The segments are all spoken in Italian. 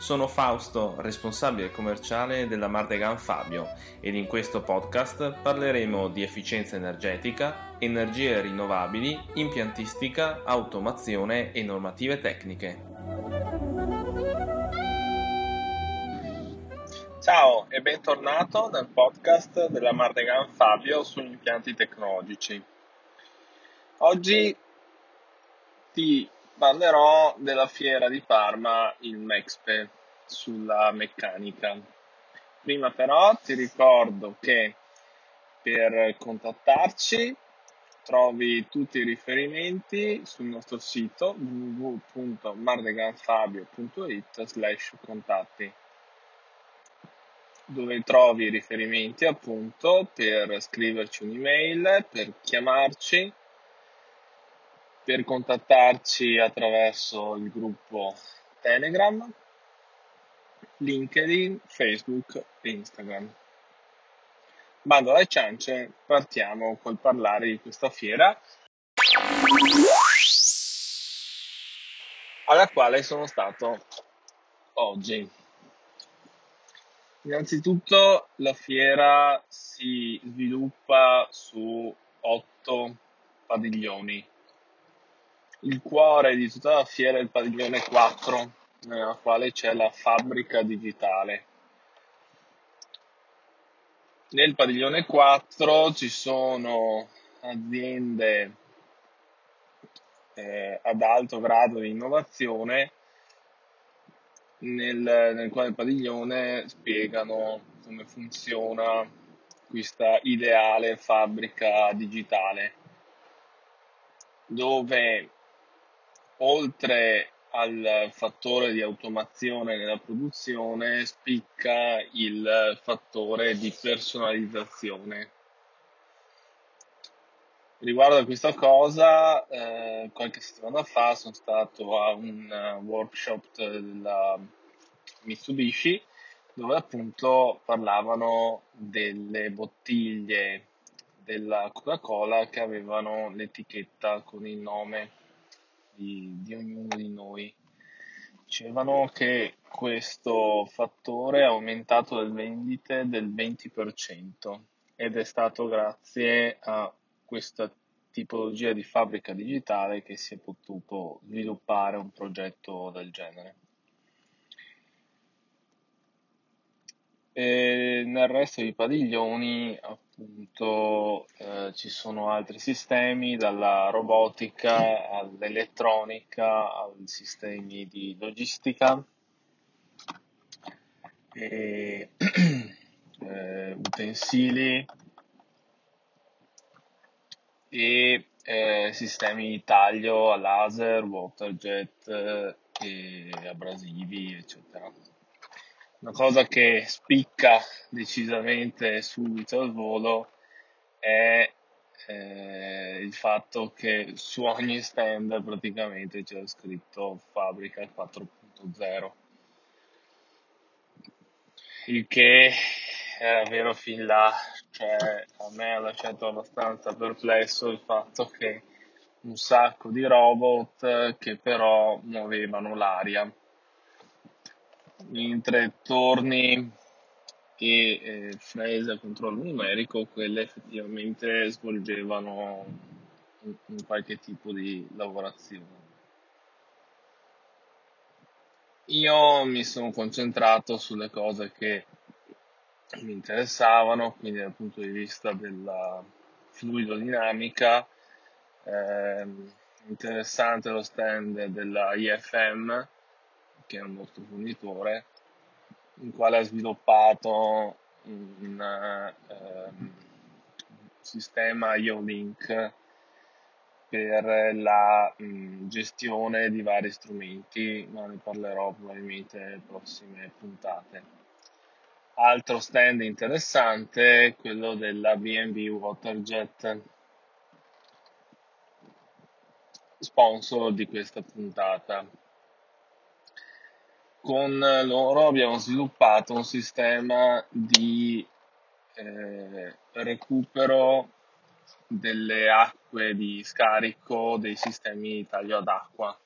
Sono Fausto, responsabile commerciale della Mardegan Fabio ed in questo podcast parleremo di efficienza energetica, energie rinnovabili, impiantistica, automazione e normative tecniche. Ciao e bentornato nel podcast della Mardegan Fabio sugli impianti tecnologici. Oggi ti parlerò della fiera di Parma, il Mexpe, sulla meccanica. Prima però ti ricordo che per contattarci trovi tutti i riferimenti sul nostro sito www.mardeganfabio.it slash contatti dove trovi i riferimenti appunto per scriverci un'email, per chiamarci per contattarci attraverso il gruppo Telegram, LinkedIn, Facebook e Instagram. Bando alle ciance, partiamo col parlare di questa fiera alla quale sono stato oggi. Innanzitutto la fiera si sviluppa su otto padiglioni il cuore di tutta la fiera è il padiglione 4, nella quale c'è la fabbrica digitale. Nel padiglione 4 ci sono aziende eh, ad alto grado di innovazione nel, nel quale padiglione spiegano come funziona questa ideale fabbrica digitale dove oltre al fattore di automazione nella produzione spicca il fattore di personalizzazione. Riguardo a questa cosa, eh, qualche settimana fa sono stato a un workshop della Mitsubishi dove appunto parlavano delle bottiglie della Coca-Cola che avevano l'etichetta con il nome di, di ognuno di noi. Dicevano che questo fattore ha aumentato le vendite del 20% ed è stato grazie a questa tipologia di fabbrica digitale che si è potuto sviluppare un progetto del genere. E nel resto dei padiglioni appunto eh, ci sono altri sistemi, dalla robotica all'elettronica, ai sistemi di logistica, e, eh, utensili e eh, sistemi di taglio a laser, waterjet e abrasivi, eccetera. Una cosa che spicca decisamente subito al volo è eh, il fatto che su ogni stand praticamente c'è scritto fabbrica 4.0 il che è vero fin là cioè a me ha lasciato abbastanza perplesso il fatto che un sacco di robot che però muovevano l'aria. In tre torni e eh, frese a controllo numerico, quelle effettivamente svolgevano un, un qualche tipo di lavorazione. Io mi sono concentrato sulle cose che mi interessavano, quindi dal punto di vista della fluidodinamica, eh, interessante lo stand della IFM, che è un nostro fornitore, in quale ha sviluppato un um, sistema IO-Link per la um, gestione di vari strumenti, ma ne parlerò probabilmente nelle prossime puntate. Altro stand interessante è quello della BNB Waterjet sponsor di questa puntata. Con loro abbiamo sviluppato un sistema di eh, recupero delle acque di scarico dei sistemi di taglio ad acqua.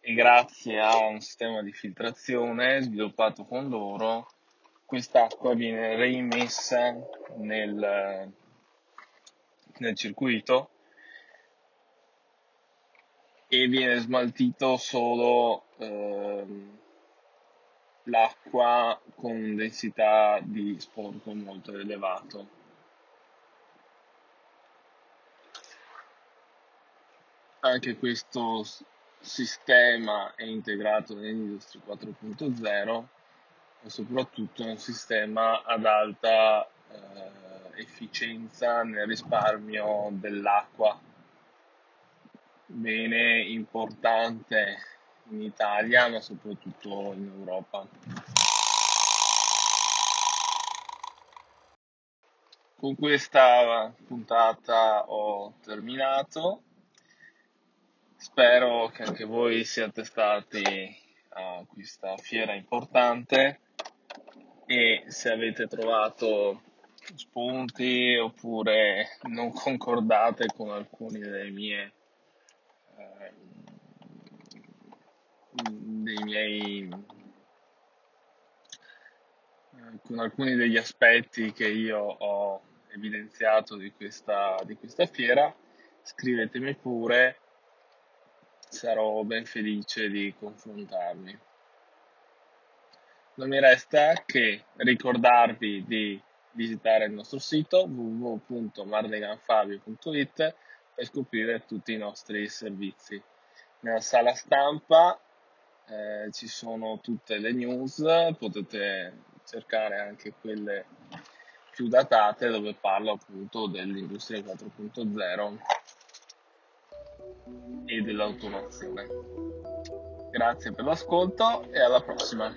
E grazie a un sistema di filtrazione sviluppato con loro quest'acqua viene reimessa nel, nel circuito e viene smaltito solo ehm, l'acqua con densità di sporco molto elevato. Anche questo sistema è integrato nell'Industria 4.0 e soprattutto è un sistema ad alta eh, efficienza nel risparmio dell'acqua. Bene importante in Italia ma soprattutto in Europa. Con questa puntata ho terminato. Spero che anche voi siate stati a questa fiera importante e se avete trovato spunti oppure non concordate con alcuni delle mie eh, dei miei eh, con alcuni degli aspetti che io ho evidenziato di questa, di questa fiera scrivetemi pure sarò ben felice di confrontarmi non mi resta che ricordarvi di visitare il nostro sito www.mardeganfabio.it per scoprire tutti i nostri servizi. Nella sala stampa eh, ci sono tutte le news, potete cercare anche quelle più datate dove parlo appunto dell'industria 4.0 e dell'automazione. Grazie per l'ascolto e alla prossima!